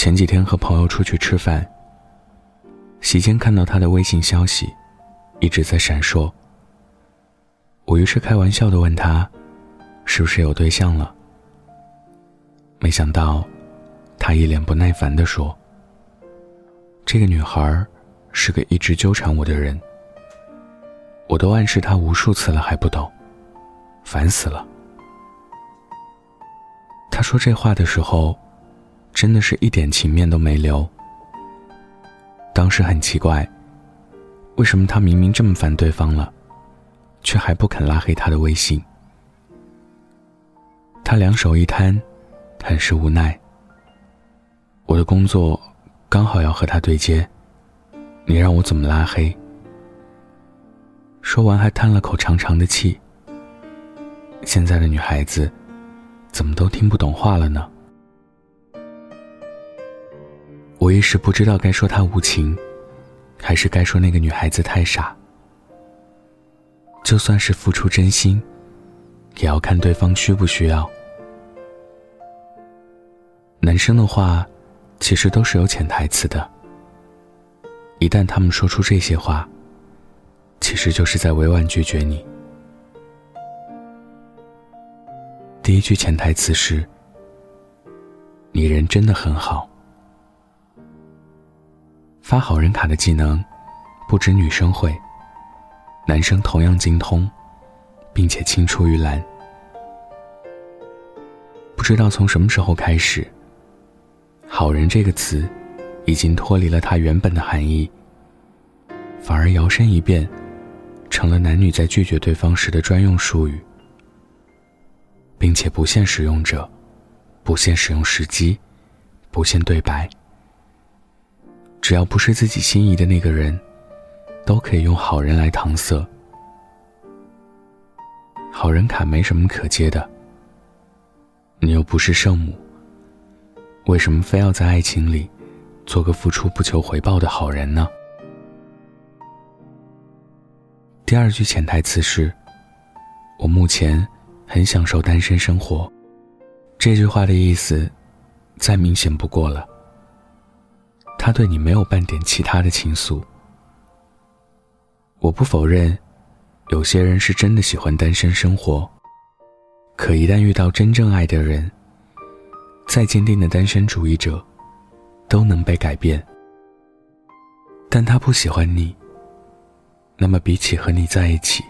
前几天和朋友出去吃饭，席间看到他的微信消息，一直在闪烁。我于是开玩笑的问他，是不是有对象了？没想到，他一脸不耐烦的说：“这个女孩是个一直纠缠我的人，我都暗示她无数次了还不懂，烦死了。”他说这话的时候。真的是一点情面都没留。当时很奇怪，为什么他明明这么烦对方了，却还不肯拉黑他的微信？他两手一摊，很是无奈。我的工作刚好要和他对接，你让我怎么拉黑？说完还叹了口长长的气。现在的女孩子，怎么都听不懂话了呢？我一时不知道该说他无情，还是该说那个女孩子太傻。就算是付出真心，也要看对方需不需要。男生的话，其实都是有潜台词的。一旦他们说出这些话，其实就是在委婉拒绝你。第一句潜台词是：“你人真的很好。”发好人卡的技能，不止女生会，男生同样精通，并且青出于蓝。不知道从什么时候开始，“好人”这个词，已经脱离了它原本的含义，反而摇身一变，成了男女在拒绝对方时的专用术语，并且不限使用者，不限使用时机，不限对白。只要不是自己心仪的那个人，都可以用好人来搪塞。好人卡没什么可接的，你又不是圣母，为什么非要在爱情里做个付出不求回报的好人呢？第二句潜台词是：“我目前很享受单身生活。”这句话的意思，再明显不过了。他对你没有半点其他的情愫。我不否认，有些人是真的喜欢单身生活。可一旦遇到真正爱的人，再坚定的单身主义者，都能被改变。但他不喜欢你，那么比起和你在一起，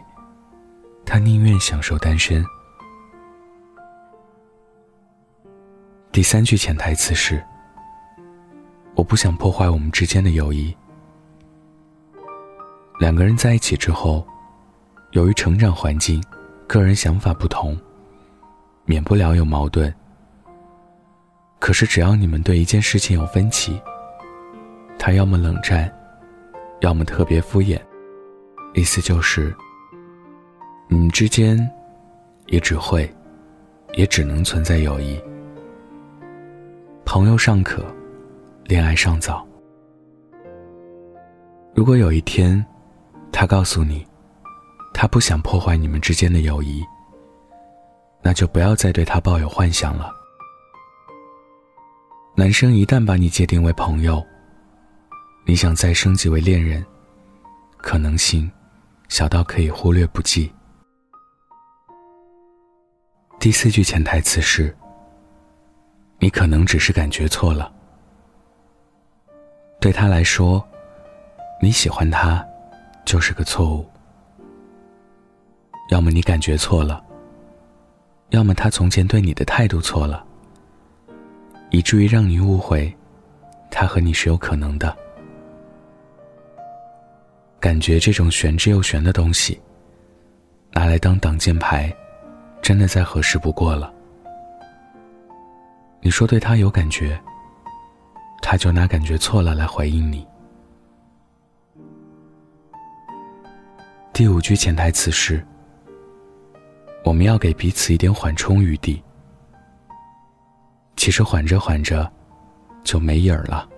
他宁愿享受单身。第三句潜台词是。我不想破坏我们之间的友谊。两个人在一起之后，由于成长环境、个人想法不同，免不了有矛盾。可是只要你们对一件事情有分歧，他要么冷战，要么特别敷衍，意思就是，你们之间也只会，也只能存在友谊。朋友尚可。恋爱尚早。如果有一天，他告诉你，他不想破坏你们之间的友谊，那就不要再对他抱有幻想了。男生一旦把你界定为朋友，你想再升级为恋人，可能性小到可以忽略不计。第四句潜台词是：你可能只是感觉错了。对他来说，你喜欢他，就是个错误。要么你感觉错了，要么他从前对你的态度错了，以至于让你误会，他和你是有可能的。感觉这种玄之又玄的东西，拿来当挡箭牌，真的再合适不过了。你说对他有感觉。他就拿感觉错了来回应你。第五句潜台词是：我们要给彼此一点缓冲余地。其实缓着缓着，就没影儿了。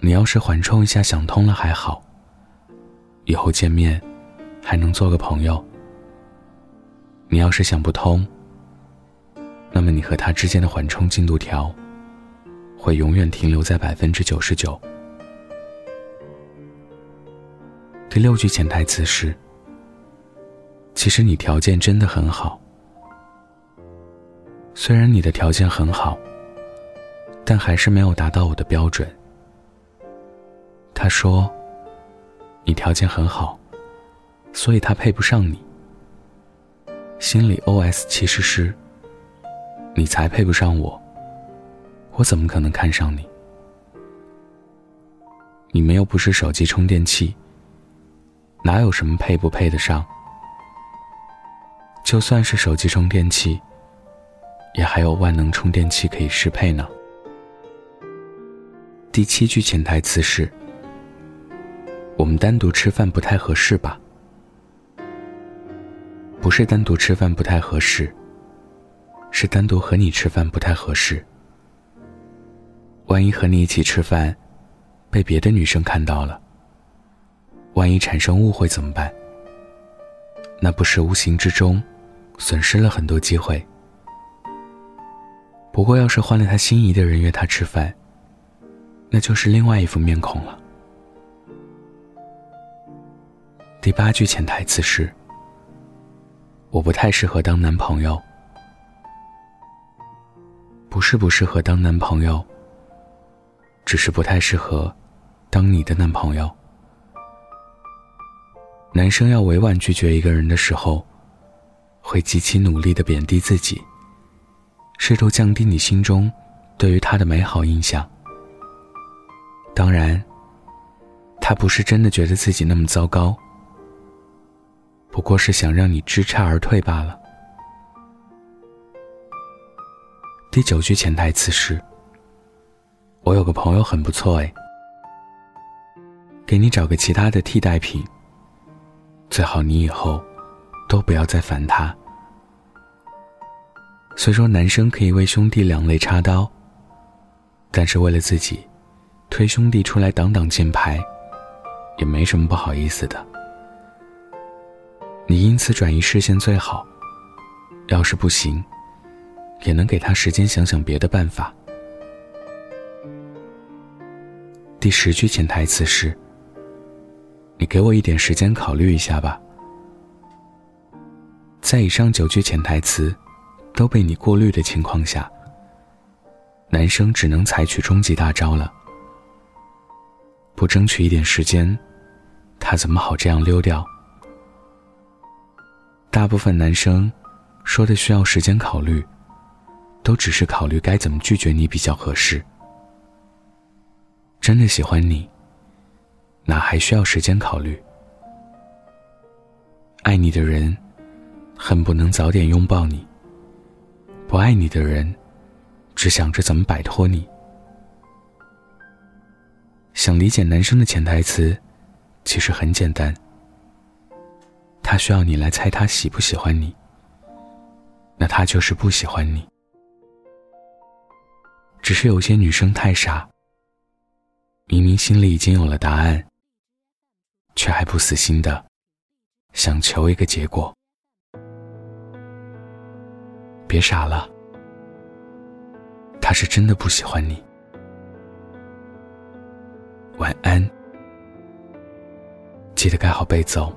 你要是缓冲一下想通了还好，以后见面还能做个朋友。你要是想不通，那么你和他之间的缓冲进度条。会永远停留在百分之九十九。第六句潜台词是：其实你条件真的很好。虽然你的条件很好，但还是没有达到我的标准。他说：“你条件很好，所以他配不上你。”心里 OS 其实是：“你才配不上我，我怎么可能看上你？你们又不是手机充电器。”哪有什么配不配得上？就算是手机充电器，也还有万能充电器可以适配呢。第七句潜台词是：我们单独吃饭不太合适吧？不是单独吃饭不太合适，是单独和你吃饭不太合适。万一和你一起吃饭，被别的女生看到了。万一产生误会怎么办？那不是无形之中损失了很多机会。不过，要是换了他心仪的人约他吃饭，那就是另外一副面孔了。第八句潜台词是：我不太适合当男朋友，不是不适合当男朋友，只是不太适合当你的男朋友。男生要委婉拒绝一个人的时候，会极其努力的贬低自己，试图降低你心中对于他的美好印象。当然，他不是真的觉得自己那么糟糕，不过是想让你知差而退罢了。第九句潜台词是：我有个朋友很不错哎，给你找个其他的替代品。最好你以后都不要再烦他。虽说男生可以为兄弟两肋插刀，但是为了自己推兄弟出来挡挡箭牌，也没什么不好意思的。你因此转移视线最好，要是不行，也能给他时间想想别的办法。第十句潜台词是。你给我一点时间考虑一下吧。在以上九句潜台词都被你过滤的情况下，男生只能采取终极大招了。不争取一点时间，他怎么好这样溜掉？大部分男生说的需要时间考虑，都只是考虑该怎么拒绝你比较合适。真的喜欢你。哪还需要时间考虑？爱你的人，恨不能早点拥抱你；不爱你的人，只想着怎么摆脱你。想理解男生的潜台词，其实很简单。他需要你来猜他喜不喜欢你，那他就是不喜欢你。只是有些女生太傻，明明心里已经有了答案。却还不死心的想求一个结果，别傻了，他是真的不喜欢你。晚安，记得盖好被子哦。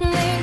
你